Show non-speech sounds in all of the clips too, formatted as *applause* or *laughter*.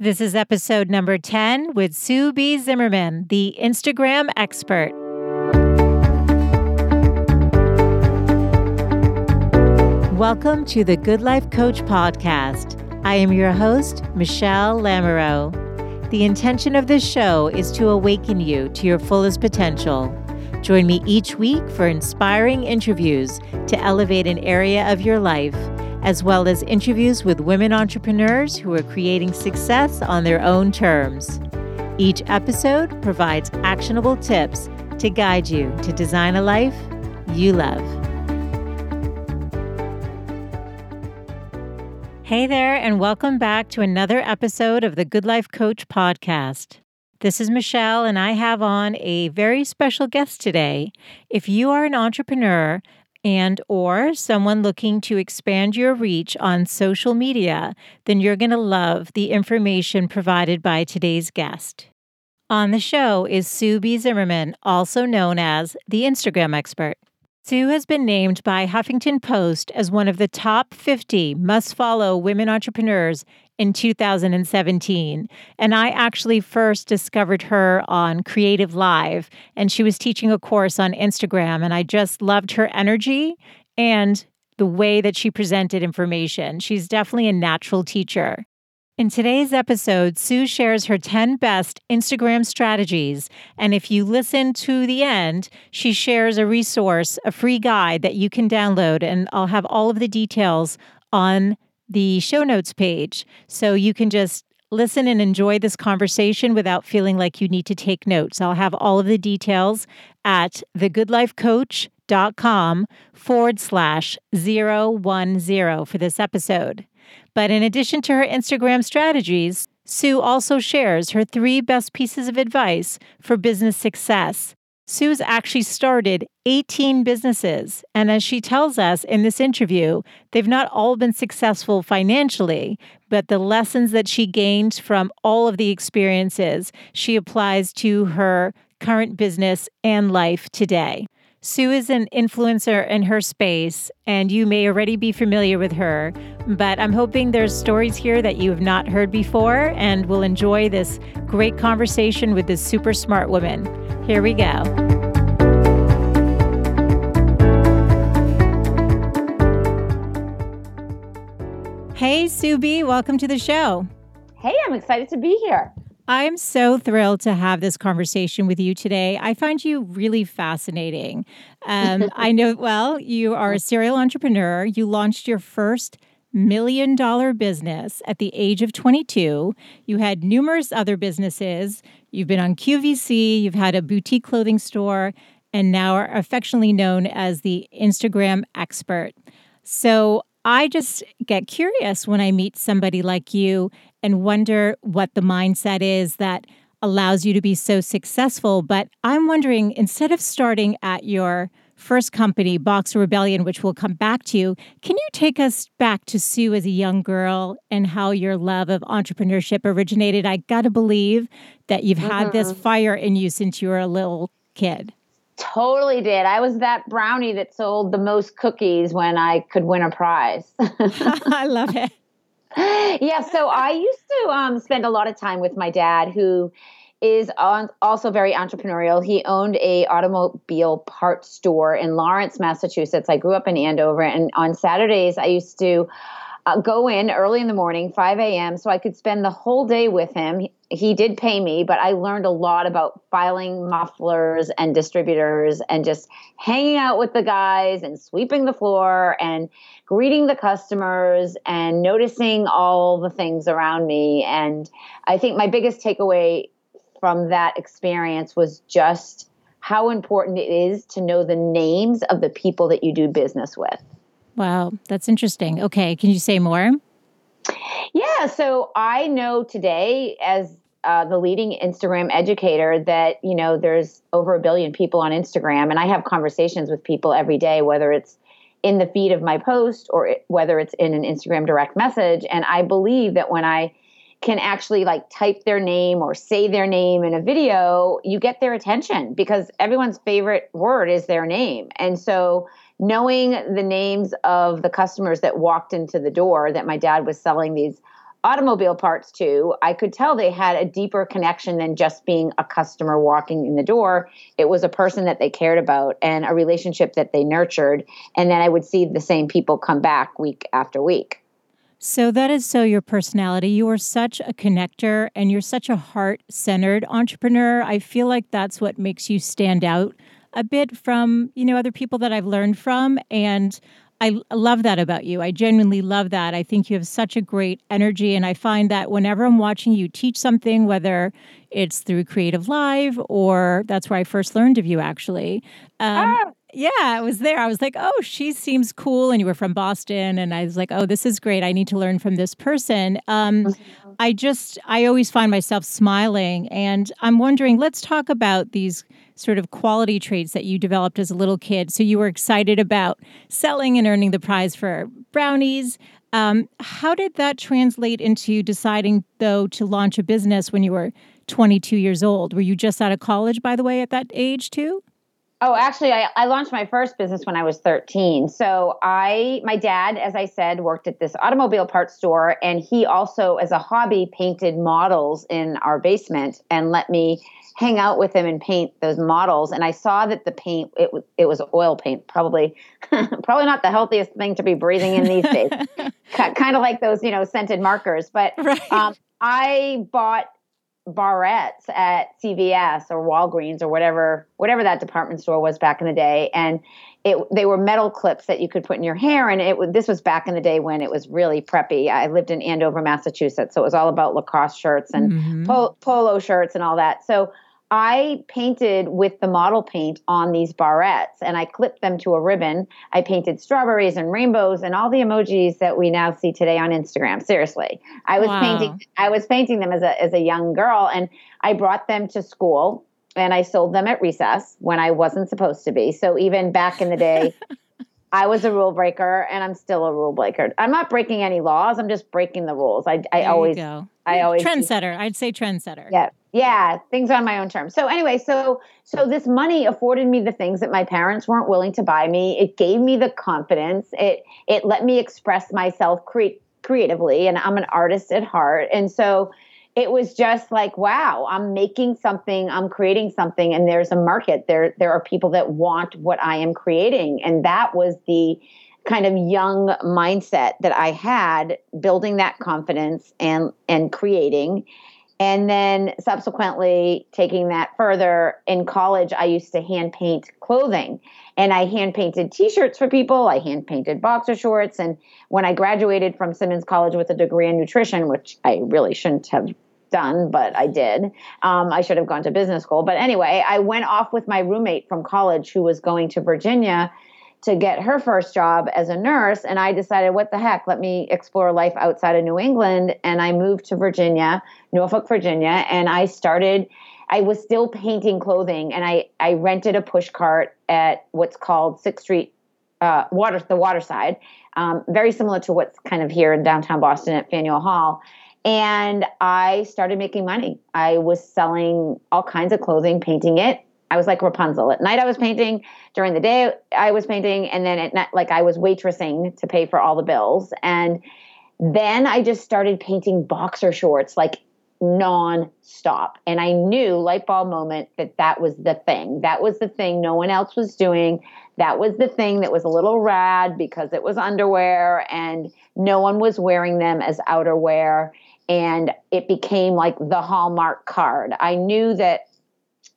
This is episode number 10 with Sue B. Zimmerman, the Instagram expert. Welcome to the Good Life Coach podcast. I am your host, Michelle Lamoureux. The intention of this show is to awaken you to your fullest potential. Join me each week for inspiring interviews to elevate an area of your life as well as interviews with women entrepreneurs who are creating success on their own terms. Each episode provides actionable tips to guide you to design a life you love. Hey there, and welcome back to another episode of the Good Life Coach podcast. This is Michelle, and I have on a very special guest today. If you are an entrepreneur and or someone looking to expand your reach on social media, then you're going to love the information provided by today's guest. On the show is Sue B. Zimmerman, also known as the Instagram expert. Sue has been named by Huffington Post as one of the top 50 must follow women entrepreneurs in 2017. And I actually first discovered her on Creative Live, and she was teaching a course on Instagram. And I just loved her energy and the way that she presented information. She's definitely a natural teacher. In today's episode, Sue shares her 10 best Instagram strategies. And if you listen to the end, she shares a resource, a free guide that you can download. And I'll have all of the details on the show notes page. So you can just listen and enjoy this conversation without feeling like you need to take notes. I'll have all of the details at thegoodlifecoach.com forward slash 010 for this episode. But in addition to her Instagram strategies, Sue also shares her three best pieces of advice for business success. Sue's actually started 18 businesses. And as she tells us in this interview, they've not all been successful financially, but the lessons that she gained from all of the experiences she applies to her current business and life today. Sue is an influencer in her space, and you may already be familiar with her, but I'm hoping there's stories here that you have not heard before and will enjoy this great conversation with this super smart woman. Here we go. Hey, Sue B, welcome to the show. Hey, I'm excited to be here. I'm so thrilled to have this conversation with you today. I find you really fascinating. Um, *laughs* I know, well, you are a serial entrepreneur. You launched your first million dollar business at the age of 22. You had numerous other businesses. You've been on QVC, you've had a boutique clothing store, and now are affectionately known as the Instagram expert. So I just get curious when I meet somebody like you and wonder what the mindset is that allows you to be so successful. But I'm wondering instead of starting at your first company, Boxer Rebellion, which we'll come back to, can you take us back to Sue as a young girl and how your love of entrepreneurship originated? I got to believe that you've mm-hmm. had this mm-hmm. fire in you since you were a little kid. Totally did. I was that brownie that sold the most cookies when I could win a prize. *laughs* *laughs* I love it. Yeah, so I used to um, spend a lot of time with my dad, who is on, also very entrepreneurial. He owned a automobile parts store in Lawrence, Massachusetts. I grew up in Andover, and on Saturdays I used to uh, go in early in the morning, 5 a.m., so I could spend the whole day with him. He, he did pay me, but I learned a lot about filing mufflers and distributors and just hanging out with the guys and sweeping the floor and greeting the customers and noticing all the things around me. And I think my biggest takeaway from that experience was just how important it is to know the names of the people that you do business with. Wow, that's interesting. Okay, can you say more? Yeah, so I know today as uh, the leading Instagram educator that you know there's over a billion people on Instagram, and I have conversations with people every day, whether it's in the feed of my post or it, whether it's in an Instagram direct message. And I believe that when I can actually like type their name or say their name in a video, you get their attention because everyone's favorite word is their name, and so knowing the names of the customers that walked into the door that my dad was selling these automobile parts to, I could tell they had a deeper connection than just being a customer walking in the door. It was a person that they cared about and a relationship that they nurtured. And then I would see the same people come back week after week. So that is so your personality. You are such a connector and you're such a heart centered entrepreneur. I feel like that's what makes you stand out a bit from, you know, other people that I've learned from. And I love that about you. I genuinely love that. I think you have such a great energy. And I find that whenever I'm watching you teach something, whether it's through Creative Live or that's where I first learned of you, actually. Um, ah. Yeah, I was there. I was like, oh, she seems cool. And you were from Boston. And I was like, oh, this is great. I need to learn from this person. Um. I just, I always find myself smiling. And I'm wondering, let's talk about these sort of quality traits that you developed as a little kid. So you were excited about selling and earning the prize for brownies. Um, how did that translate into deciding, though, to launch a business when you were 22 years old? Were you just out of college, by the way, at that age, too? Oh, actually, I, I, launched my first business when I was 13. So I, my dad, as I said, worked at this automobile parts store, and he also, as a hobby, painted models in our basement and let me hang out with him and paint those models. And I saw that the paint it was it was oil paint, probably *laughs* probably not the healthiest thing to be breathing in these days. *laughs* kind of like those you know scented markers. But right. um, I bought barrettes at CVS or Walgreens or whatever whatever that department store was back in the day, and it they were metal clips that you could put in your hair. And it this was back in the day when it was really preppy. I lived in Andover, Massachusetts, so it was all about Lacoste shirts and mm-hmm. polo shirts and all that. So I painted with the model paint on these barrettes and I clipped them to a ribbon. I painted strawberries and rainbows and all the emojis that we now see today on Instagram. Seriously. I was wow. painting I was painting them as a as a young girl and I brought them to school and I sold them at recess when I wasn't supposed to be. So even back in the day *laughs* I was a rule breaker and I'm still a rule breaker. I'm not breaking any laws. I'm just breaking the rules. I, I always, go. I always trendsetter. I'd say trendsetter. Yeah. Yeah. Things on my own terms. So anyway, so, so this money afforded me the things that my parents weren't willing to buy me. It gave me the confidence. It, it let me express myself cre- creatively and I'm an artist at heart. And so, it was just like wow i'm making something i'm creating something and there's a market. There there are people that want what i am creating. And that was the kind of young mindset that i had building that confidence and and creating and then subsequently taking that further in college i used to hand paint clothing and i hand painted t-shirts for people i hand painted boxer shorts and when i graduated from simmons college with a degree in nutrition which i really shouldn't have done, but I did. Um, I should have gone to business school. But anyway, I went off with my roommate from college who was going to Virginia to get her first job as a nurse. And I decided, what the heck, let me explore life outside of New England. And I moved to Virginia, Norfolk, Virginia, and I started. I was still painting clothing, and I, I rented a push cart at what's called Sixth Street uh, water the waterside, um, very similar to what's kind of here in downtown Boston at Faneuil Hall. And I started making money. I was selling all kinds of clothing, painting it. I was like Rapunzel. At night, I was painting. During the day, I was painting. And then at night, like I was waitressing to pay for all the bills. And then I just started painting boxer shorts like non-stop and i knew light bulb moment that that was the thing that was the thing no one else was doing that was the thing that was a little rad because it was underwear and no one was wearing them as outerwear and it became like the Hallmark card. I knew that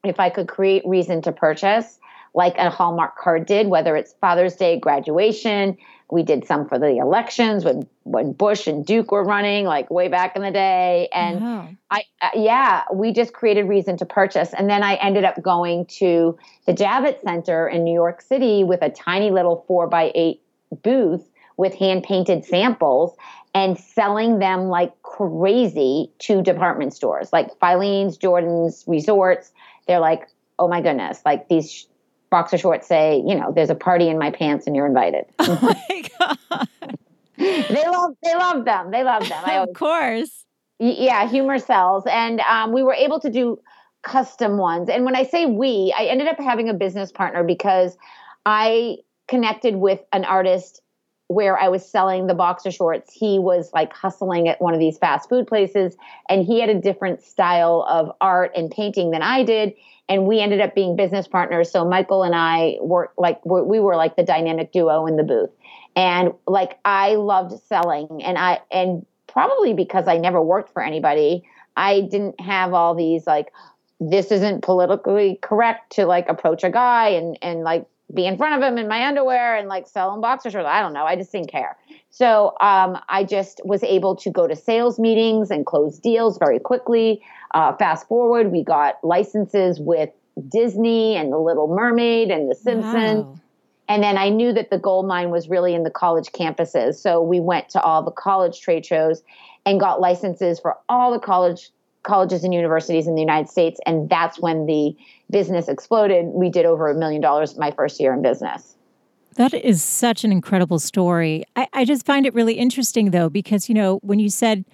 if I could create reason to purchase, like a Hallmark card did, whether it's Father's Day, graduation, we did some for the elections when when Bush and Duke were running, like way back in the day, and wow. I uh, yeah, we just created reason to purchase, and then I ended up going to the Javits Center in New York City with a tiny little four by eight booth with hand painted samples and selling them like crazy to department stores like Filene's, Jordan's, Resorts. They're like, oh my goodness, like these boxer shorts say, you know, there's a party in my pants and you're invited. *laughs* Oh my god. they love they love them. They love them. *laughs* of course. Yeah, humor sells, and um, we were able to do custom ones. And when I say we, I ended up having a business partner because I connected with an artist where I was selling the boxer shorts, he was like hustling at one of these fast food places and he had a different style of art and painting than I did. And we ended up being business partners. So Michael and I were like, we were like the dynamic duo in the booth. And like, I loved selling and I, and probably because I never worked for anybody, I didn't have all these like, this isn't politically correct to like approach a guy and, and like be in front of him in my underwear and like sell him boxer shorts. I don't know. I just didn't care. So um, I just was able to go to sales meetings and close deals very quickly. Uh, fast forward, we got licenses with Disney and The Little Mermaid and The Simpsons. Wow. And then I knew that the gold mine was really in the college campuses. So we went to all the college trade shows and got licenses for all the college colleges and universities in the United States. And that's when the business exploded. We did over a million dollars my first year in business. That is such an incredible story. I, I just find it really interesting, though, because, you know, when you said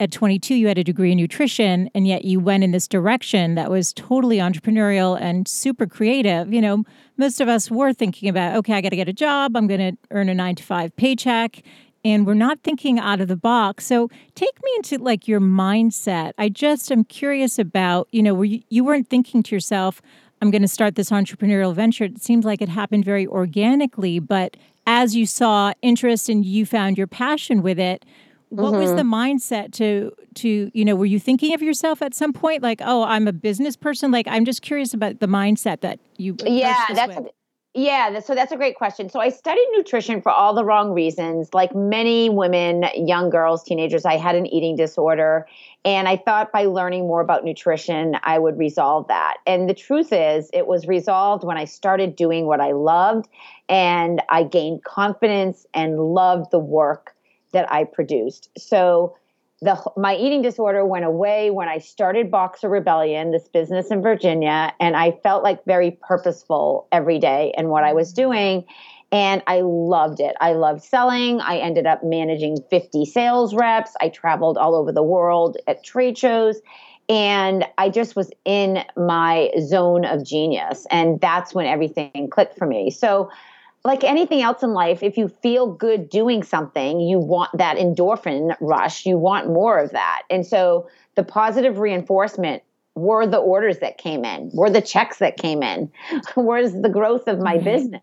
at 22 you had a degree in nutrition and yet you went in this direction that was totally entrepreneurial and super creative you know most of us were thinking about okay i got to get a job i'm going to earn a 9 to 5 paycheck and we're not thinking out of the box. So take me into like your mindset. I just am curious about, you know, were you, you weren't thinking to yourself, I'm going to start this entrepreneurial venture. It seems like it happened very organically, but as you saw interest and you found your passion with it, what mm-hmm. was the mindset to to you know were you thinking of yourself at some point like oh i'm a business person like i'm just curious about the mindset that you yeah that's with. Yeah, so that's a great question. So I studied nutrition for all the wrong reasons. Like many women, young girls, teenagers, I had an eating disorder. And I thought by learning more about nutrition, I would resolve that. And the truth is, it was resolved when I started doing what I loved and I gained confidence and loved the work that I produced. So the my eating disorder went away when I started Boxer Rebellion, this business in Virginia, and I felt like very purposeful every day in what I was mm-hmm. doing. And I loved it. I loved selling. I ended up managing 50 sales reps. I traveled all over the world at trade shows. And I just was in my zone of genius. And that's when everything clicked for me. So like anything else in life, if you feel good doing something, you want that endorphin rush, you want more of that. And so the positive reinforcement were the orders that came in, were the checks that came in, *laughs* was the growth of my mm-hmm. business.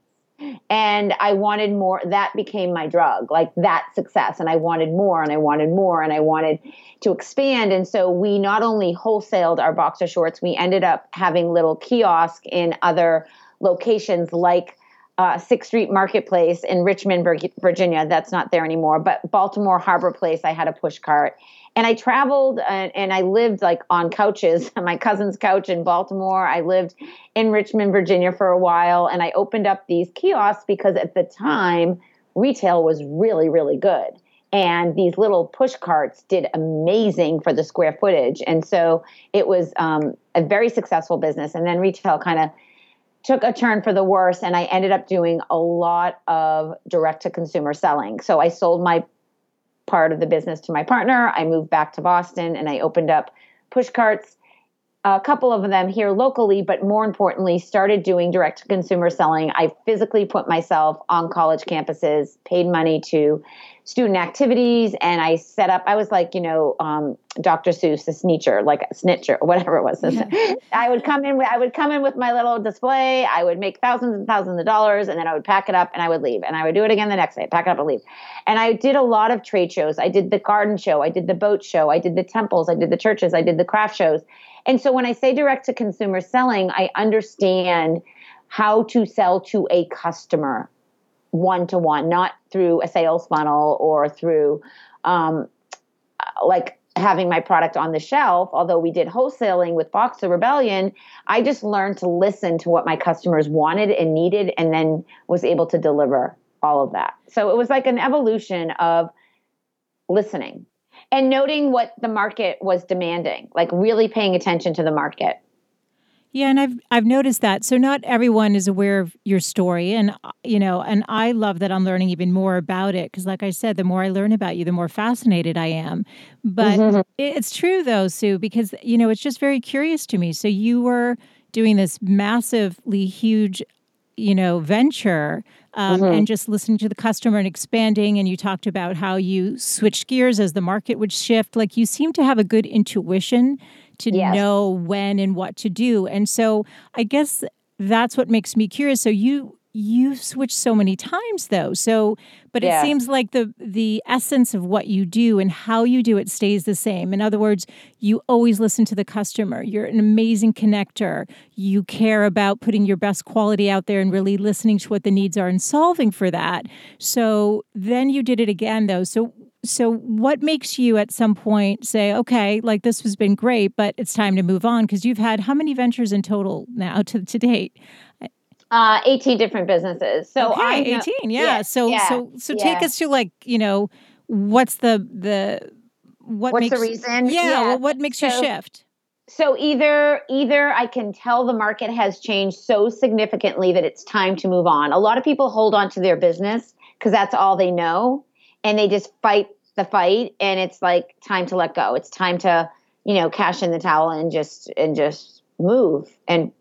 And I wanted more. That became my drug, like that success. And I wanted more and I wanted more and I wanted to expand. And so we not only wholesaled our boxer shorts, we ended up having little kiosk in other locations like uh, Sixth Street Marketplace in Richmond, Virginia. That's not there anymore. But Baltimore Harbor Place, I had a push cart. And I traveled and, and I lived like on couches, *laughs* my cousin's couch in Baltimore. I lived in Richmond, Virginia for a while. And I opened up these kiosks because at the time, retail was really, really good. And these little push carts did amazing for the square footage. And so it was um, a very successful business. And then retail kind of took a turn for the worse and I ended up doing a lot of direct to consumer selling. So I sold my part of the business to my partner. I moved back to Boston and I opened up push carts a couple of them here locally, but more importantly, started doing direct to consumer selling. I physically put myself on college campuses, paid money to student activities, and I set up. I was like, you know, um, Dr. Seuss, a snitcher, like a snitcher, *laughs* whatever it was. I would come in. I would come in with my little display. I would make thousands and thousands of dollars, and then I would pack it up and I would leave, and I would do it again the next day, pack it up and leave. And I did a lot of trade shows. I did the garden show. I did the boat show. I did the temples. I did the churches. I did the craft shows and so when I say direct to consumer selling, I understand how to sell to a customer one to one, not through a sales funnel or through um, like having my product on the shelf. Although we did wholesaling with Boxer Rebellion, I just learned to listen to what my customers wanted and needed and then was able to deliver all of that. So it was like an evolution of listening and noting what the market was demanding, like really paying attention to the market. Yeah, and I've I've noticed that. So not everyone is aware of your story, and you know, and I love that I'm learning even more about it because, like I said, the more I learn about you, the more fascinated I am. But mm-hmm. it's true though, Sue, because you know, it's just very curious to me. So you were doing this massively huge, you know, venture um, mm-hmm. and just listening to the customer and expanding. And you talked about how you switched gears as the market would shift. Like you seem to have a good intuition to yes. know when and what to do. And so I guess that's what makes me curious. So you you've switched so many times though. So but yeah. it seems like the the essence of what you do and how you do it stays the same. In other words you always listen to the customer. You're an amazing connector. You care about putting your best quality out there and really listening to what the needs are and solving for that. So then you did it again though. So so what makes you at some point say okay like this has been great but it's time to move on because you've had how many ventures in total now to, to date uh, 18 different businesses. So okay, I know, 18. Yeah. yeah. So yeah, so so yeah. take us to like, you know, what's the the what what's makes the reason? Yeah, well, what makes so, you shift? So either either I can tell the market has changed so significantly that it's time to move on. A lot of people hold on to their business because that's all they know and they just fight the fight and it's like time to let go. It's time to, you know, cash in the towel and just and just move and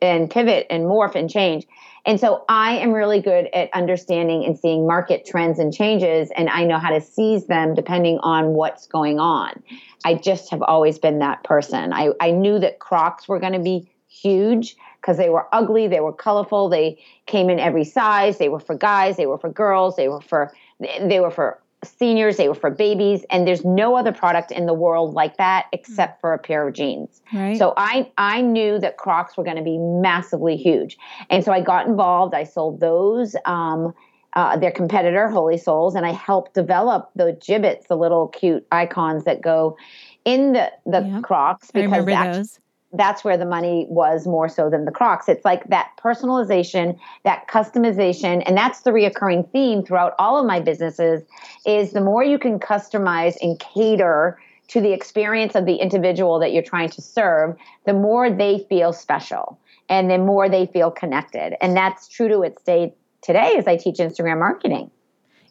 and pivot and morph and change. And so I am really good at understanding and seeing market trends and changes, and I know how to seize them depending on what's going on. I just have always been that person. I, I knew that Crocs were going to be huge because they were ugly, they were colorful, they came in every size, they were for guys, they were for girls, they were for they were for seniors, they were for babies, and there's no other product in the world like that except for a pair of jeans. Right. So I I knew that Crocs were going to be massively huge, and so I got involved. I sold those. Um, uh, their competitor, Holey Soles, and I helped develop the Jibbitz, the little cute icons that go in the the yep. Crocs because that's, that's where the money was more so than the Crocs. It's like that personalization, that customization, and that's the reoccurring theme throughout all of my businesses is the more you can customize and cater to the experience of the individual that you're trying to serve, the more they feel special and the more they feel connected. And that's true to its day today as I teach Instagram marketing.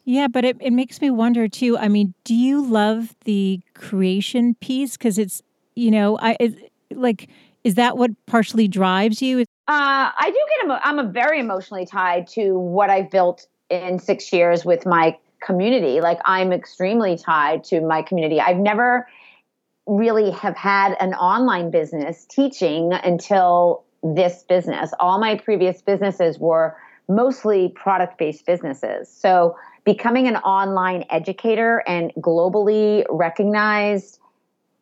Yeah, but it, it makes me wonder too. I mean, do you love the creation piece? Because it's, you know, I, it, like is that what partially drives you? Uh, I do get emo- I'm a very emotionally tied to what I've built in six years with my community. Like I'm extremely tied to my community. I've never really have had an online business teaching until this business. All my previous businesses were mostly product based businesses. So becoming an online educator and globally recognized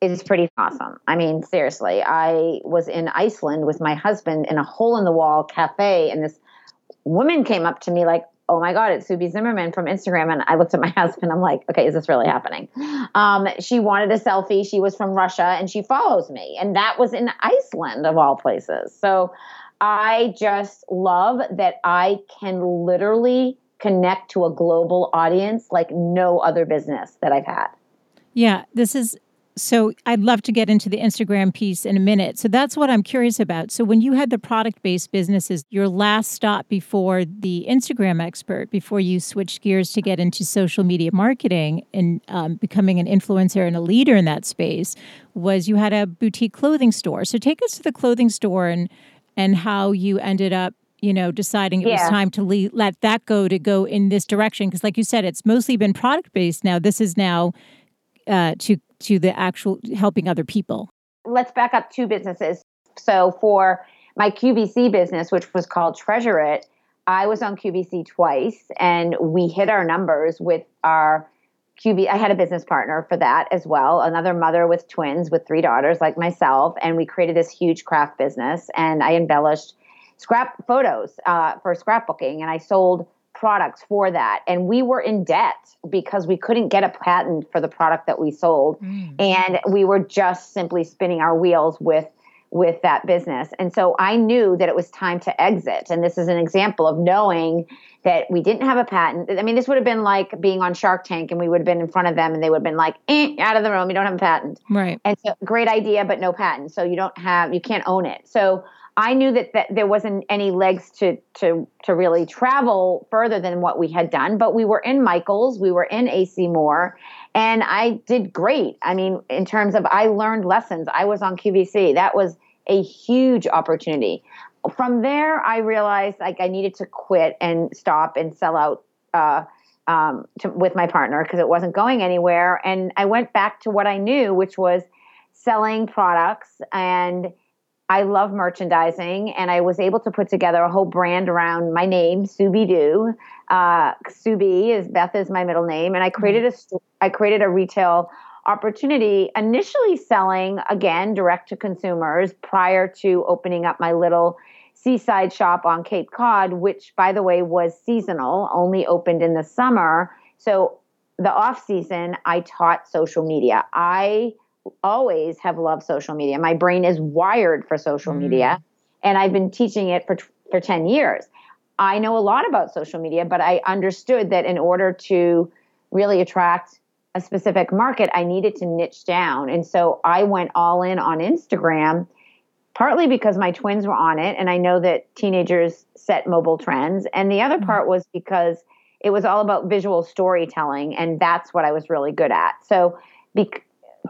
is pretty awesome. I mean, seriously, I was in Iceland with my husband in a hole in the wall cafe, and this woman came up to me like, "Oh my God, it's Sue B. Zimmerman from Instagram." And I looked at my *laughs* husband. I'm like, "Okay, is this really happening?" Um, she wanted a selfie. She was from Russia, and she follows me, and that was in Iceland of all places. So I just love that I can literally connect to a global audience like no other business that I've had. Yeah, this is so I'd love to get into the Instagram piece in a minute. So that's what I'm curious about. So when you had the product-based businesses, your last stop before the Instagram expert, before you switched gears to get into social media marketing and um, becoming an influencer and a leader in that space, was you had a boutique clothing store. So take us to the clothing store and and how you ended up you know deciding it yeah. was time to le- let that go to go in this direction because like you said it's mostly been product based now this is now uh, to to the actual helping other people? Let's back up two businesses. So for my QVC business, which was called Treasure It, I was on QVC twice, and we hit our numbers with our QV. I had a business partner for that as well, another mother with twins with three daughters like myself, and we created this huge craft business. And I embellished scrap photos uh, for scrapbooking, and I sold products for that. And we were in debt because we couldn't get a patent for the product that we sold. Mm. And we were just simply spinning our wheels with with that business. And so I knew that it was time to exit. And this is an example of knowing that we didn't have a patent. I mean, this would have been like being on Shark Tank and we would have been in front of them and they would have been like, eh, out of the room, you don't have a patent. Right. And so great idea, but no patent. So you don't have, you can't own it. So I knew that, that there wasn't any legs to to to really travel further than what we had done, but we were in Michaels, we were in AC Moore, and I did great. I mean, in terms of I learned lessons. I was on QVC. That was a huge opportunity. from there, I realized like I needed to quit and stop and sell out uh, um, to, with my partner because it wasn't going anywhere. And I went back to what I knew, which was selling products. And I love merchandising. And I was able to put together a whole brand around my name, Subi Doo. Uh, Sue B is Beth is my middle name, and I created a I created a retail opportunity initially selling again direct to consumers prior to opening up my little seaside shop on Cape Cod, which by the way was seasonal, only opened in the summer. So the off season, I taught social media. I always have loved social media. My brain is wired for social mm. media, and I've been teaching it for for 10 years. I know a lot about social media, but I understood that in order to really attract a specific market, I needed to niche down. And so I went all in on Instagram, partly because my twins were on it. And I know that teenagers set mobile trends. And the other mm-hmm. part was because it was all about visual storytelling. And that's what I was really good at. So,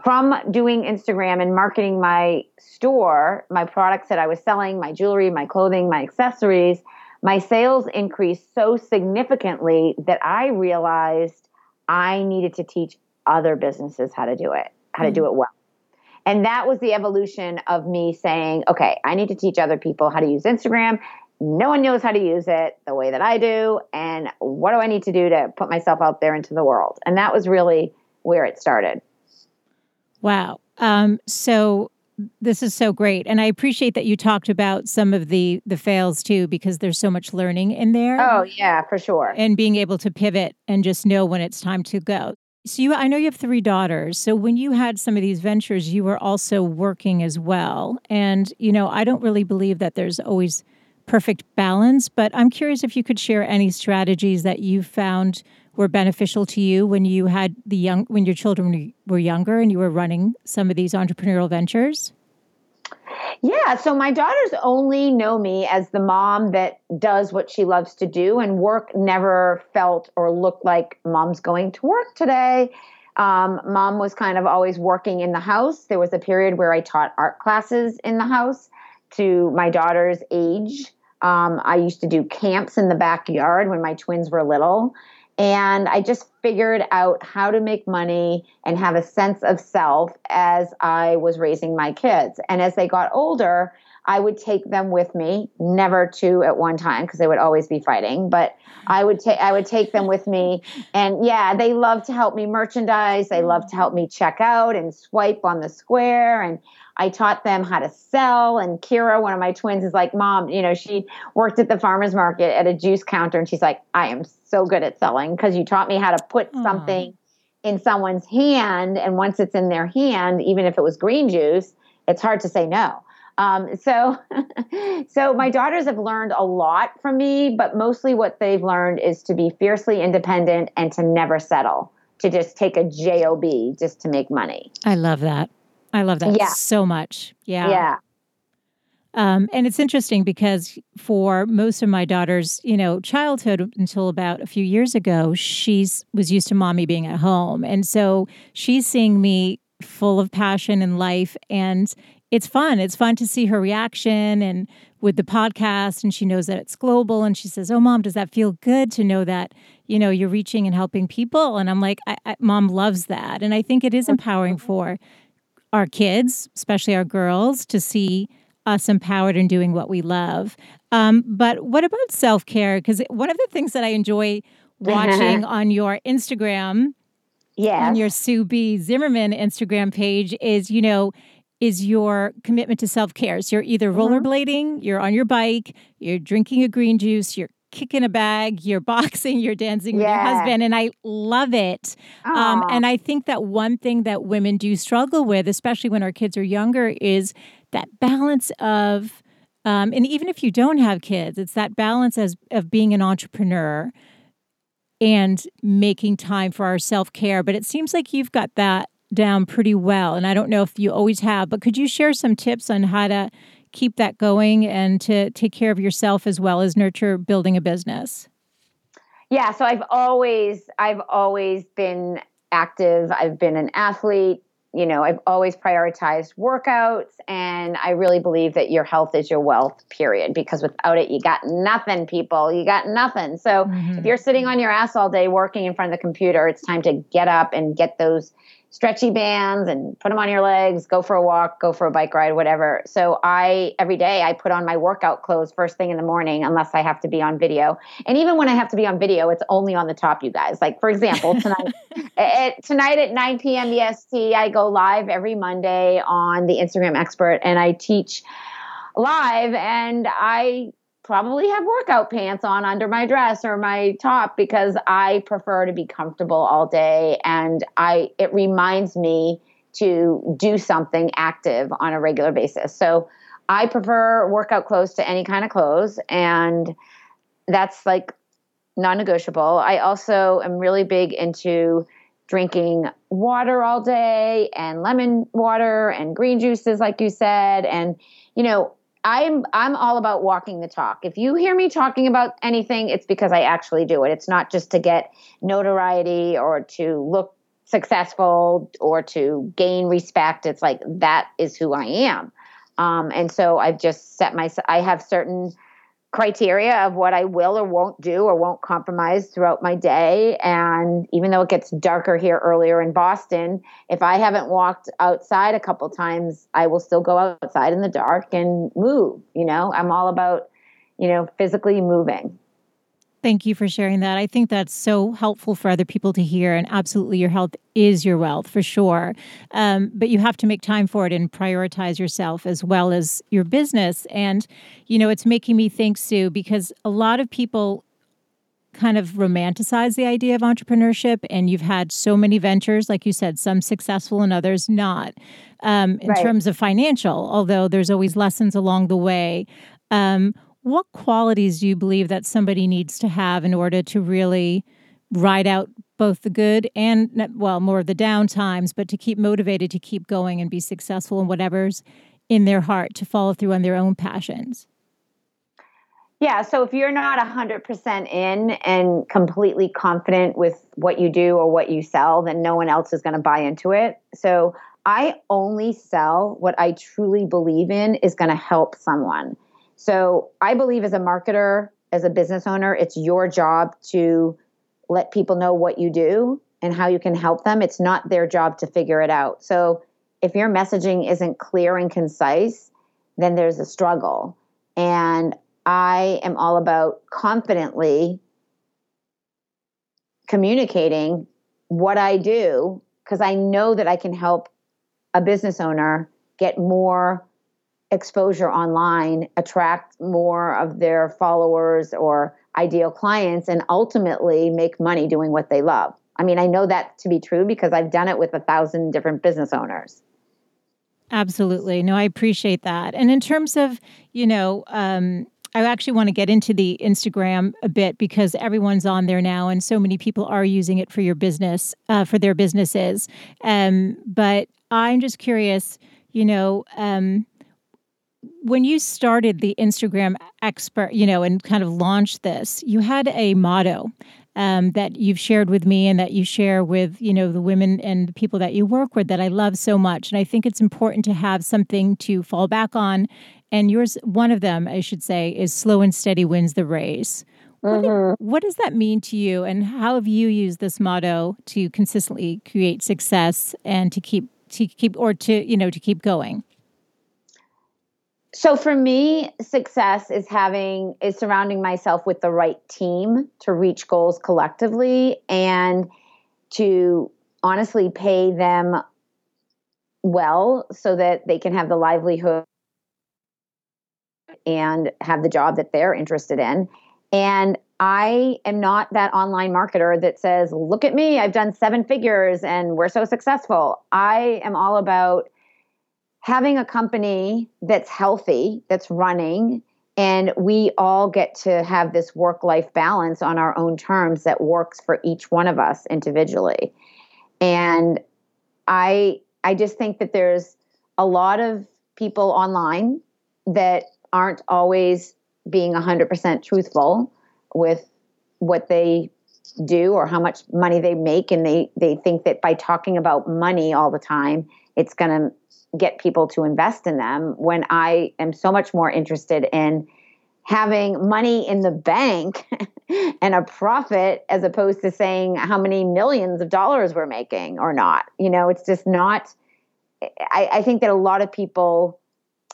from doing Instagram and marketing my store, my products that I was selling, my jewelry, my clothing, my accessories, my sales increased so significantly that I realized I needed to teach other businesses how to do it, how mm-hmm. to do it well. And that was the evolution of me saying, okay, I need to teach other people how to use Instagram. No one knows how to use it the way that I do. And what do I need to do to put myself out there into the world? And that was really where it started. Wow. Um, so this is so great. And i appreciate that you talked about some of the the fails too because there's so much learning in there. Oh yeah for sure. And being able to pivot and just know when it's time to go. So you i know you have three daughters. So when you had some of these ventures you were also working as well. And you know i don't really believe that there's always perfect balance but i'm curious if you could share any strategies that you found were beneficial to you when you had the young when your children were younger and you were running some of these entrepreneurial ventures? Yeah, so my daughters only know me as the mom that does what she loves to do, and work never felt or looked like mom's going to work today. Um, mom was kind of always working in the house. There was a period where I taught art classes in the house to my daughter's age. Um, I used to do camps in the backyard when my twins were little. And I just figured out how to make money and have a sense of self as I was raising my kids. And as they got older, I would take them with me, never two at one time because they would always be fighting, but I would take I would take them with me and yeah, they love to help me merchandise, they love to help me check out and swipe on the square and I taught them how to sell. And Kira, one of my twins, is like, Mom, you know, she worked at the farmer's market at a juice counter. And she's like, I am so good at selling because you taught me how to put Aww. something in someone's hand. And once it's in their hand, even if it was green juice, it's hard to say no. Um, so, *laughs* so my daughters have learned a lot from me, but mostly what they've learned is to be fiercely independent and to never settle, to just take a job just to make money. I love that. I love that yeah. so much. Yeah. Yeah. Um, and it's interesting because for most of my daughter's, you know, childhood until about a few years ago, she's was used to mommy being at home, and so she's seeing me full of passion and life, and it's fun. It's fun to see her reaction and with the podcast, and she knows that it's global, and she says, "Oh, mom, does that feel good to know that you know you're reaching and helping people?" And I'm like, I, I, "Mom loves that," and I think it is empowering for our kids, especially our girls, to see us empowered and doing what we love. Um, but what about self care? Because one of the things that I enjoy *laughs* watching on your Instagram, yeah, on your Sue B Zimmerman Instagram page is, you know, is your commitment to self care. So you're either mm-hmm. rollerblading, you're on your bike, you're drinking a green juice, you're kicking a bag, you're *laughs* boxing, you're dancing yeah. with your husband, and I love it. Um, and I think that one thing that women do struggle with, especially when our kids are younger, is that balance of, um, and even if you don't have kids, it's that balance as of being an entrepreneur and making time for our self care. But it seems like you've got that down pretty well, and I don't know if you always have, but could you share some tips on how to keep that going and to take care of yourself as well as nurture building a business? Yeah, so I've always I've always been active. I've been an athlete you know, I've always prioritized workouts and I really believe that your health is your wealth, period. Because without it, you got nothing, people. You got nothing. So mm-hmm. if you're sitting on your ass all day working in front of the computer, it's time to get up and get those stretchy bands and put them on your legs, go for a walk, go for a bike ride, whatever. So I every day I put on my workout clothes first thing in the morning unless I have to be on video. And even when I have to be on video, it's only on the top, you guys. Like for example, tonight *laughs* at, tonight at 9 p.m. EST, I go live every Monday on the Instagram expert and I teach live and I probably have workout pants on under my dress or my top because I prefer to be comfortable all day and I it reminds me to do something active on a regular basis. So I prefer workout clothes to any kind of clothes and that's like non-negotiable. I also am really big into drinking water all day and lemon water and green juices like you said and you know I'm I'm all about walking the talk. If you hear me talking about anything, it's because I actually do it. It's not just to get notoriety or to look successful or to gain respect. It's like that is who I am. Um, and so I've just set my I have certain criteria of what I will or won't do or won't compromise throughout my day. And even though it gets darker here earlier in Boston, if I haven't walked outside a couple times, I will still go outside in the dark and move. You know, I'm all about, you know, physically moving. Thank you for sharing that. I think that's so helpful for other people to hear. And absolutely, your health is your wealth for sure. Um, but you have to make time for it and prioritize yourself as well as your business. And, you know, it's making me think, Sue, because a lot of people kind of romanticize the idea of entrepreneurship and you've had so many ventures like you said some successful and others not um, in right. terms of financial although there's always lessons along the way um, what qualities do you believe that somebody needs to have in order to really ride out both the good and well more of the down times but to keep motivated to keep going and be successful in whatever's in their heart to follow through on their own passions? Yeah so if you're not 100% in and completely confident with what you do or what you sell then no one else is going to buy into it. So i only sell what i truly believe in is going to help someone so I believe as a marketer, as a business owner, it's your job to let people know what you do and how you can help them. It's not their job to figure it out. So if your messaging isn't clear and concise, then there's a struggle. And I am all about confidently communicating what I do because I know that I can help a business owner get more exposure online attract more of their followers or ideal clients and ultimately make money doing what they love. I mean, I know that to be true because I've done it with a thousand different business owners. Absolutely. No, I appreciate that. And in terms of, you know, um, I actually want to get into the Instagram a bit because everyone's on there now, and so many people are using it for your business, uh, for their businesses. Um, but I'm just curious, you know, um, when you started the Instagram expert, you know, and kind of launched this, you had a motto um, that you've shared with me and that you share with, you know, the women and the people that you work with that I love so much. And I think it's important to have something to fall back on. And yours, one of them, I should say, is slow and steady wins the race. What, mm-hmm. what does that mean to you? And how have you used this motto to consistently create success and to keep to keep or to you know to keep going? So for me, success is having is surrounding myself with the right team to reach goals collectively and to honestly pay them well so that they can have the livelihood and have the job that they're interested in. And I am not that online marketer that says, look at me, I've done seven figures and we're so successful. I am all about having a company that's healthy, that's running, and we all get to have this work life balance on our own terms that works for each one of us individually. And I I just think that there's a lot of people online that aren't always being 100% truthful with what they do or how much money they make and they they think that by talking about money all the time it's going to get people to invest in them when I am so much more interested in having money in the bank *laughs* and a profit as opposed to saying how many millions of dollars we're making or not. You know, it's just not. I, I think that a lot of people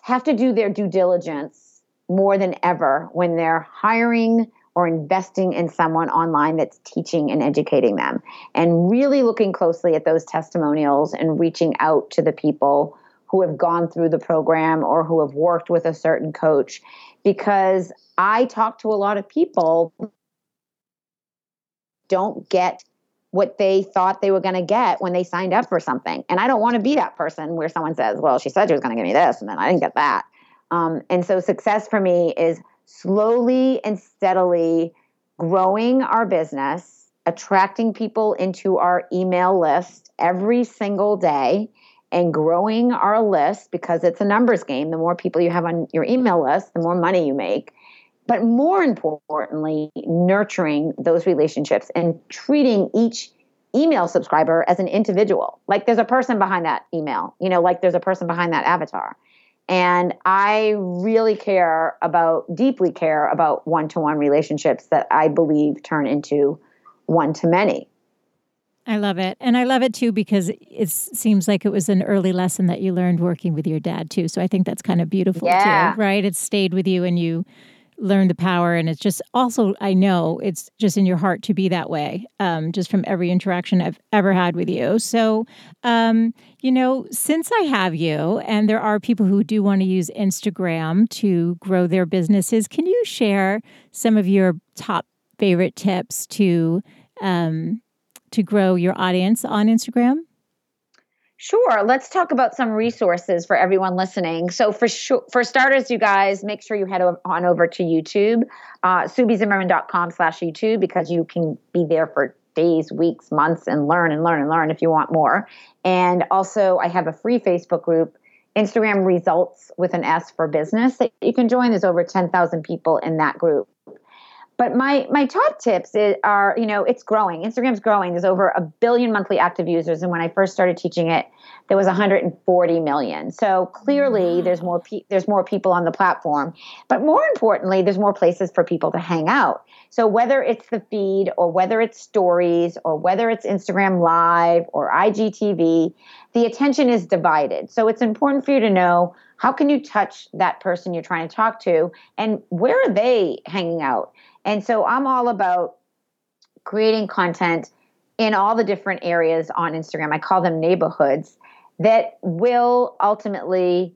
have to do their due diligence more than ever when they're hiring or investing in someone online that's teaching and educating them and really looking closely at those testimonials and reaching out to the people who have gone through the program or who have worked with a certain coach because I talk to a lot of people don't get what they thought they were going to get when they signed up for something. And I don't want to be that person where someone says, well, she said she was going to give me this, and then I didn't get that. Um, and so success for me is slowly and steadily growing our business, attracting people into our email list every single day, and growing our list because it's a numbers game. The more people you have on your email list, the more money you make. But more importantly, nurturing those relationships and treating each email subscriber as an individual. Like there's a person behind that email, you know, like there's a person behind that avatar. And I really care about, deeply care about one to one relationships that I believe turn into one to many. I love it. And I love it too because it seems like it was an early lesson that you learned working with your dad too. So I think that's kind of beautiful yeah. too, right? It stayed with you and you learn the power and it's just also i know it's just in your heart to be that way um, just from every interaction i've ever had with you. So um, you know since i have you and there are people who do want to use instagram to grow their businesses can you share some of your top favorite tips to um, to grow your audience on instagram Sure. Let's talk about some resources for everyone listening. So, for sure, for starters, you guys make sure you head on over to YouTube, uh, SueBZimmerman.com slash YouTube, because you can be there for days, weeks, months, and learn and learn and learn if you want more. And also, I have a free Facebook group, Instagram Results with an S for Business, that you can join. There's over 10,000 people in that group. But my my top tips are, you know, it's growing. Instagram's growing. There's over a billion monthly active users, and when I first started teaching it, there was 140 million. So clearly, there's more pe- there's more people on the platform. But more importantly, there's more places for people to hang out. So whether it's the feed, or whether it's stories, or whether it's Instagram Live or IGTV, the attention is divided. So it's important for you to know how can you touch that person you're trying to talk to, and where are they hanging out and so I'm all about creating content in all the different areas on Instagram. I call them neighborhoods that will ultimately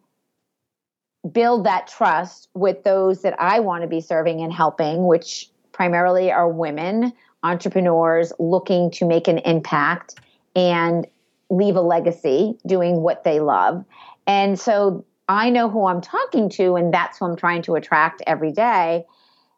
build that trust with those that I want to be serving and helping, which primarily are women, entrepreneurs looking to make an impact and leave a legacy doing what they love. And so I know who I'm talking to, and that's who I'm trying to attract every day.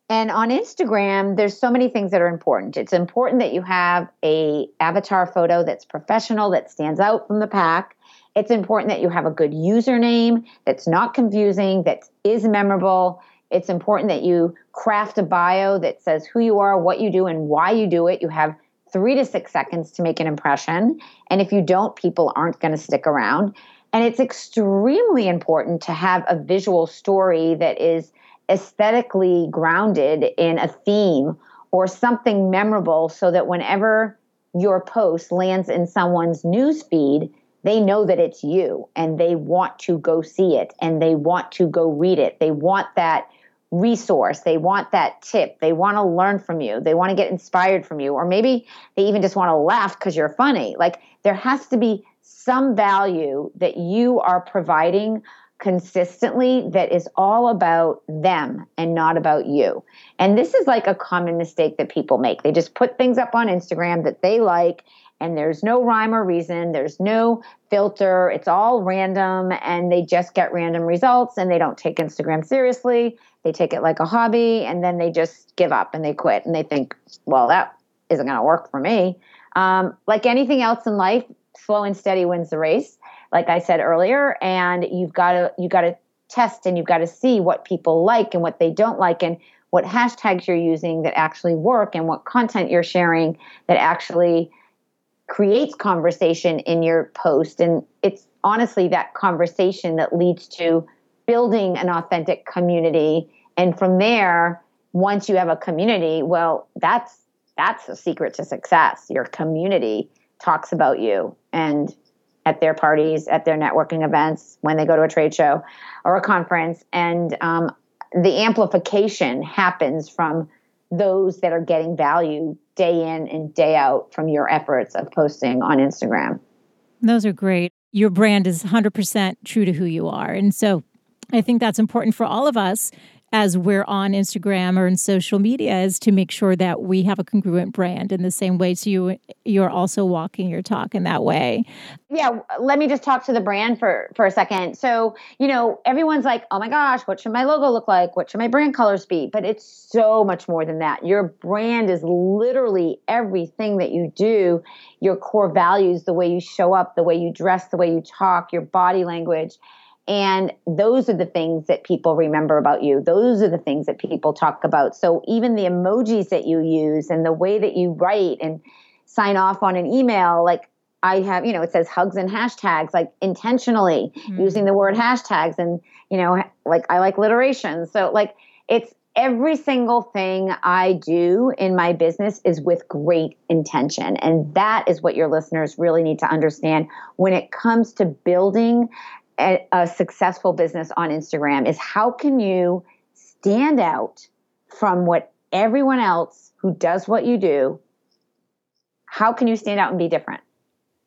And on Instagram, there's so many things that are important. It's important that you have a avatar photo that's professional, that stands out from the pack. It's important that you have a good username that's not confusing, that is memorable. It's important that you craft a bio that says who you are, what you do, and why you do it. You have three to six seconds to make an impression. And if you don't, people aren't going to stick around. And it's extremely important to have a visual story that is aesthetically grounded in a theme or something memorable so that whenever your post lands in someone's news feed, they know that it's you and they want to go see it and they want to go read it. They want that resource. They want that tip. They want to learn from you. They want to get inspired from you. Or maybe they even just want to laugh because you're funny. Like there has to be some value that you are providing consistently that is all about them and not about you. And this is like a common mistake that people make. They just put things up on Instagram that they like and there's no rhyme or reason, there's no filter, it's all random and they just get random results and they don't take Instagram seriously. They take it like a hobby and then they just give up and they quit and they think, well, that isn't going to work for me. Um, like anything else in life, slow and steady wins the race like I said earlier, and you've got to you've got to test and you've got to see what people like and what they don't like and what hashtags you're using that actually work and what content you're sharing that actually creates conversation in your post and it's honestly that conversation that leads to building an authentic community. And from there, once you have a community, well, that's that's the secret to success. Your community talks about you and at their parties, at their networking events, when they go to a trade show or a conference. And um, the amplification happens from those that are getting value day in and day out from your efforts of posting on Instagram. Those are great. Your brand is 100% true to who you are. And so I think that's important for all of us as we're on Instagram or in social media is to make sure that we have a congruent brand in the same way. So you you're also walking your talk in that way. Yeah, let me just talk to the brand for for a second. So, you know, everyone's like, "Oh my gosh, what should my logo look like? What should my brand colors be?" But it's so much more than that. Your brand is literally everything that you do, your core values, the way you show up, the way you dress, the way you talk, your body language and those are the things that people remember about you. Those are the things that people talk about. So even the emojis that you use and the way that you write and sign off on an email, like I have, you know, it says hugs and hashtags, like intentionally mm-hmm. using the word hashtags and, you know, like I like alliteration. So like it's every single thing I do in my business is with great intention. And that is what your listeners really need to understand when it comes to building a, a successful business on Instagram is how can you stand out from what everyone else who does what you do? How can you stand out and be different?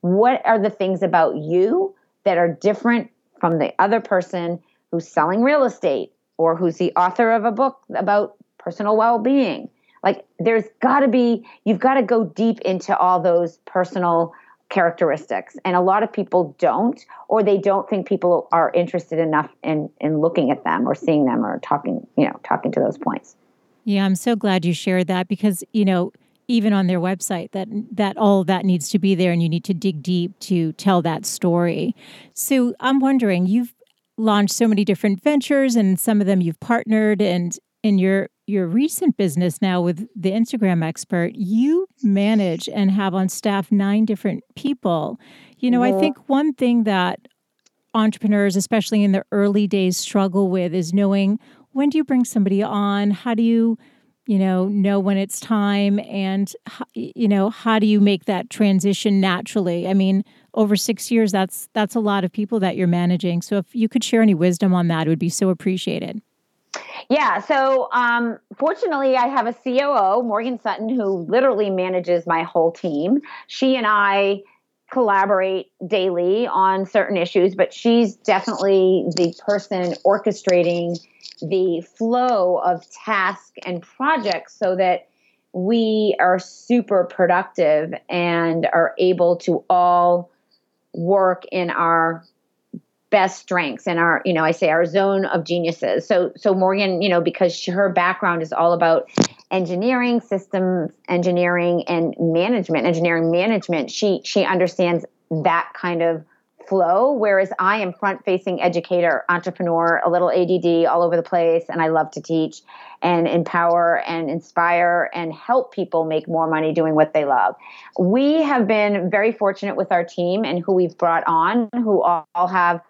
What are the things about you that are different from the other person who's selling real estate or who's the author of a book about personal well-being? Like there's got to be you've got to go deep into all those personal characteristics. And a lot of people don't or they don't think people are interested enough in in looking at them or seeing them or talking you know talking to those points. Yeah i'm so glad you shared that because you know even on their website that that all that needs to be there and you need to dig deep to tell that story. So i'm wondering you've launched so many different ventures and some of them you've partnered and in your your recent business now with the Instagram expert, you manage and have on staff nine different people. You know, yeah. I think one thing that entrepreneurs, especially in the early days, struggle with is knowing when do you bring somebody on? How do you, you know, know when it's time? And, you know, how do you make that transition naturally? I mean, over six years, that's that's a lot of people that you're managing. So if you could share any wisdom on that, it would be so appreciated. Yeah. So, um, fortunately, I have a COO, Morgan Sutton, who literally manages my whole team. She and I collaborate daily on certain issues, but she's definitely the person orchestrating the flow of tasks and projects so that we are super productive and are able to all work in our best strengths and our you know i say our zone of geniuses. So so morgan you know because she, her background is all about engineering systems engineering and management engineering management she she understands that kind of flow whereas i am front facing educator entrepreneur a little ADD all over the place and i love to teach and empower and inspire and help people make more money doing what they love. We have been very fortunate with our team and who we've brought on who all, all have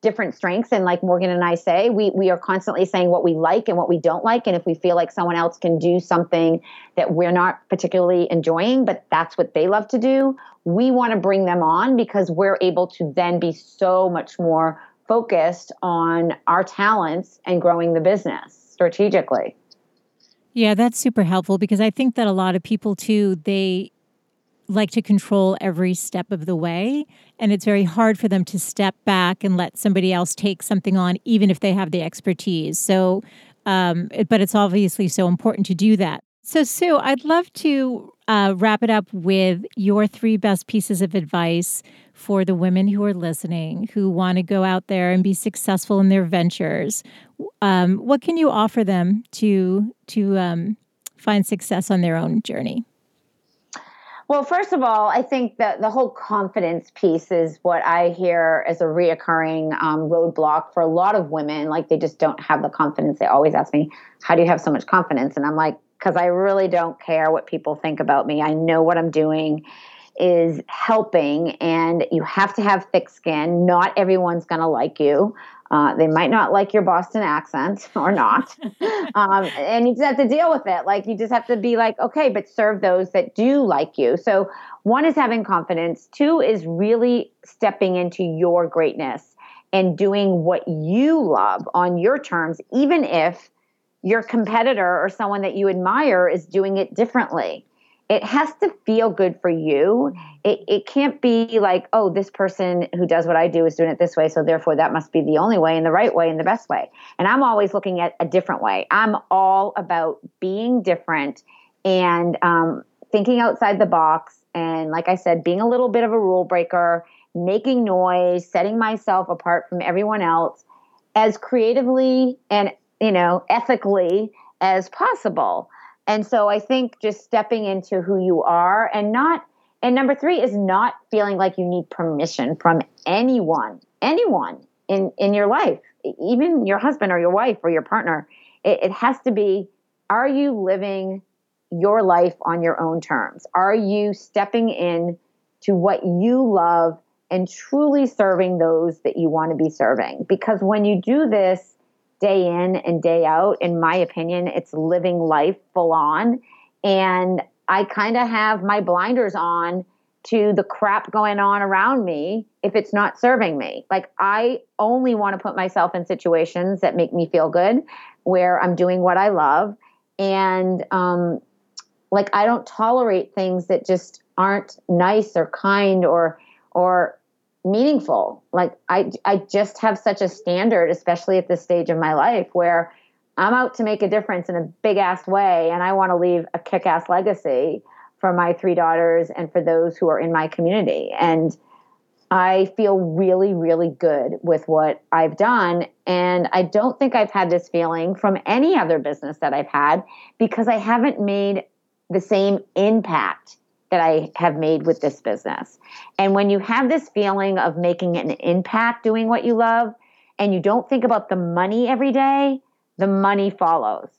different strengths. And like morgan and i say we we are constantly saying what we like and what we don't like. And if we feel like someone else can do something that we're not particularly enjoying but that's what they love to do we want to bring them on because we're able to then be so much more focused on our talents and growing the business strategically. Yeah that's super helpful because i think that a lot of people too they like to control every step of the way. And it's very hard for them to step back and let somebody else take something on, even if they have the expertise. So, um, but it's obviously so important to do that. So, Sue, I'd love to uh, wrap it up with your three best pieces of advice for the women who are listening who want to go out there and be successful in their ventures. Um, what can you offer them to to um, find success on their own journey? Well, first of all, I think that the whole confidence piece is what I hear as a reoccurring um, roadblock for a lot of women. Like they just don't have the confidence. They always ask me, How do you have so much confidence? And I'm like, Because I really don't care what people think about me. I know what I'm doing. is helping and you have to have thick skin. Not everyone's going to like you. Uh, they might not like your Boston accent *laughs* or not. *laughs* um, and you just have to deal with it. Like, you just have to be like, okay, but serve those that do like you. So, one is having confidence, two is really stepping into your greatness and doing what you love on your terms, even if your competitor or someone that you admire is doing it differently it has to feel good for you. It, it can't be like, oh, this person who does what I do is doing it this way, so therefore that must be the only way and the right way and the best way. And I'm always looking at a different way. I'm all about being different and um, thinking outside the box. And like I said, being a little bit of a rule breaker, making noise, setting myself apart from everyone else as creatively and, you know, ethically as possible. And so I think just stepping into who you are and not, and number three is not feeling like you need permission from anyone, anyone in, in your life, even your husband or your wife or your partner. It, it has to be, are you living your life on your own terms? Are you stepping in to what you love and truly serving those that you want to be serving? Because when you do this, day in and day out. In my opinion, it's living life full on. And I kind of have my blinders on to the crap going on around me if it's not serving me. Like, I only want to put myself in situations that make me feel good, where I'm doing what I love. And, um, like, I don't tolerate things that just aren't nice or kind or, or meaningful. Like I, I just have such a standard, especially at this stage of my life where I'm out to make a difference in a big ass way. And I want to leave a kick ass legacy for my three daughters and for those who are in my community. And I feel really, really good with what I've done. And I don't think I've had this feeling from any other business that I've had because I haven't made the same impact that I have made with this business. And when you have this feeling of making an impact doing what you love and you don't think about the money every day, the money follows.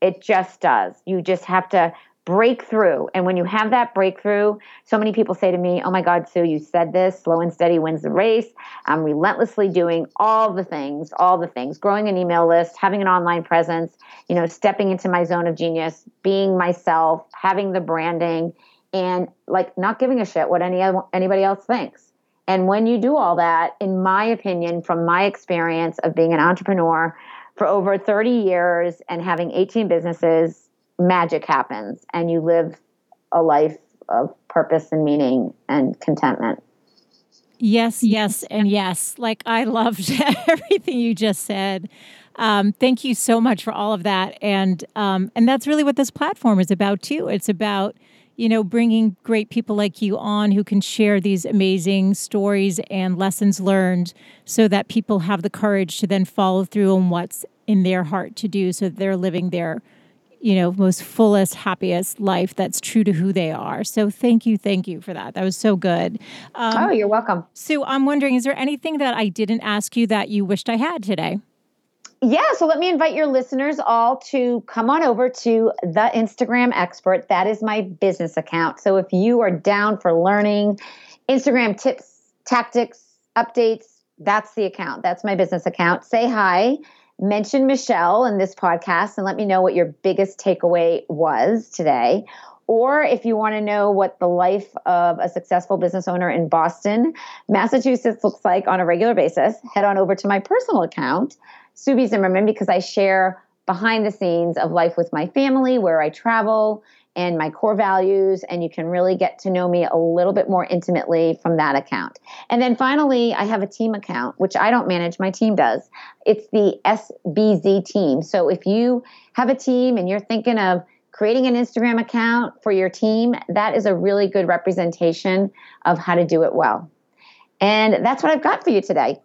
It just does. You just have to break through. And when you have that breakthrough, so many people say to me, Oh my God, Sue, you said this slow and steady wins the race. I'm relentlessly doing all the things, all the things, growing an email list, having an online presence, you know, stepping into my zone of genius, being myself, having the branding and like not giving a shit what any anybody else thinks. And when you do all that, in my opinion, from my experience of being an entrepreneur for over 30 years and having 18 businesses, magic happens and you live a life of purpose and meaning and contentment. Yes, yes, and yes. Like I loved *laughs* everything you just said. Um, thank you so much for all of that, and um, and that's really what this platform is about too. It's about you know, bringing great people like you on who can share these amazing stories and lessons learned so that people have the courage to then follow through on what's in their heart to do so that they're living their, you know, most fullest, happiest life that's true to who they are. So thank you, thank you for that. That was so good. Um, oh, you're welcome. Sue, I'm wondering, is there anything that I didn't ask you that you wished I had today? Yeah, so let me invite your listeners all to come on over to the Instagram expert. That is my business account. So if you are down for learning Instagram tips, tactics, updates, that's the account. That's my business account. Say hi, mention Michelle in this podcast, and let me know what your biggest takeaway was today. Or if you want to know what the life of a successful business owner in Boston, Massachusetts looks like on a regular basis, head on over to my personal account Sue B. Zimmerman because I share behind the scenes of life with my family, where I travel, and my core values. And you can really get to know me a little bit more intimately from that account. And then finally, I have a team account, which I don't manage, my team does. It's the SBZ team. So if you have a team and you're thinking of creating an Instagram account for your team, that is a really good representation of how to do it well. And that's what I've got for you today.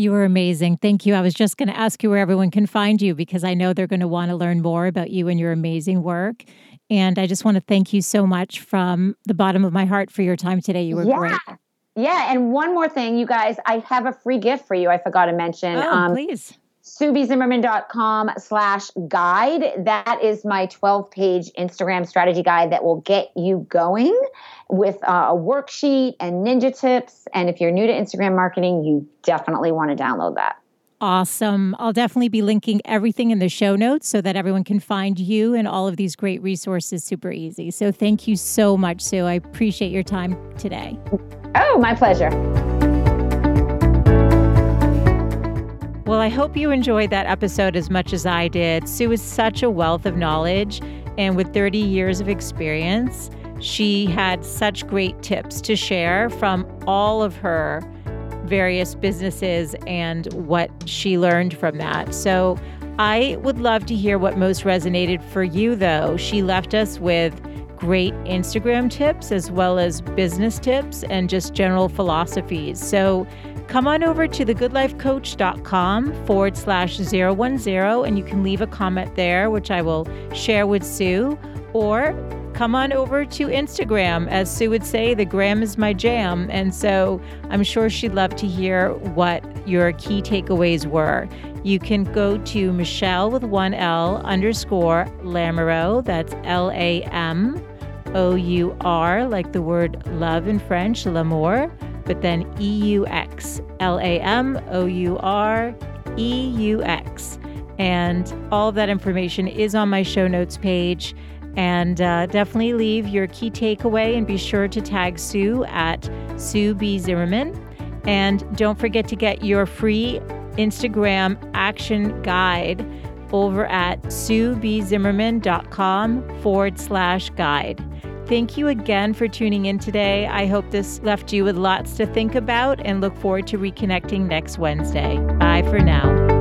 You were amazing. Thank you. I was just going to ask you where everyone can find you because I know they're going to want to learn more about you and your amazing work. And I just want to thank you so much from the bottom of my heart for your time today. You were yeah. great. Yeah. And one more thing, you guys, I have a free gift for you. I forgot to mention. Oh, um, please. SueBZimmerman.com slash guide. That is my 12 page Instagram strategy guide that will get you going with uh, a worksheet and ninja tips. And if you're new to Instagram marketing, you definitely want to download that. Awesome. I'll definitely be linking everything in the show notes so that everyone can find you and all of these great resources super easy. So thank you so much, Sue. I appreciate your time today. Oh, my pleasure. Well, I hope you enjoyed that episode as much as I did. Sue is such a wealth of knowledge, and with 30 years of experience, she had such great tips to share from all of her various businesses and what she learned from that. So I would love to hear what most resonated for you, though. She left us with great Instagram tips as well as business tips and just general philosophies. So come on over to thegoodlifecoach.com forward slash 010 and you can leave a comment there, which I will share with Sue. Or come on over to Instagram. As Sue would say, the gram is my jam. And so I'm sure she'd love to hear what your key takeaways were. You can go to Michelle with one L underscore Lamoureux. That's L A M O U R, like the word love in French, l'amour, but then E U X, L A M O U R E U X. And all of that information is on my show notes page. And uh, definitely leave your key takeaway and be sure to tag Sue at Sue B. Zimmerman. And don't forget to get your free Instagram action guide over at suebzimmerman.com forward slash guide. Thank you again for tuning in today. I hope this left you with lots to think about and look forward to reconnecting next Wednesday. Bye for now.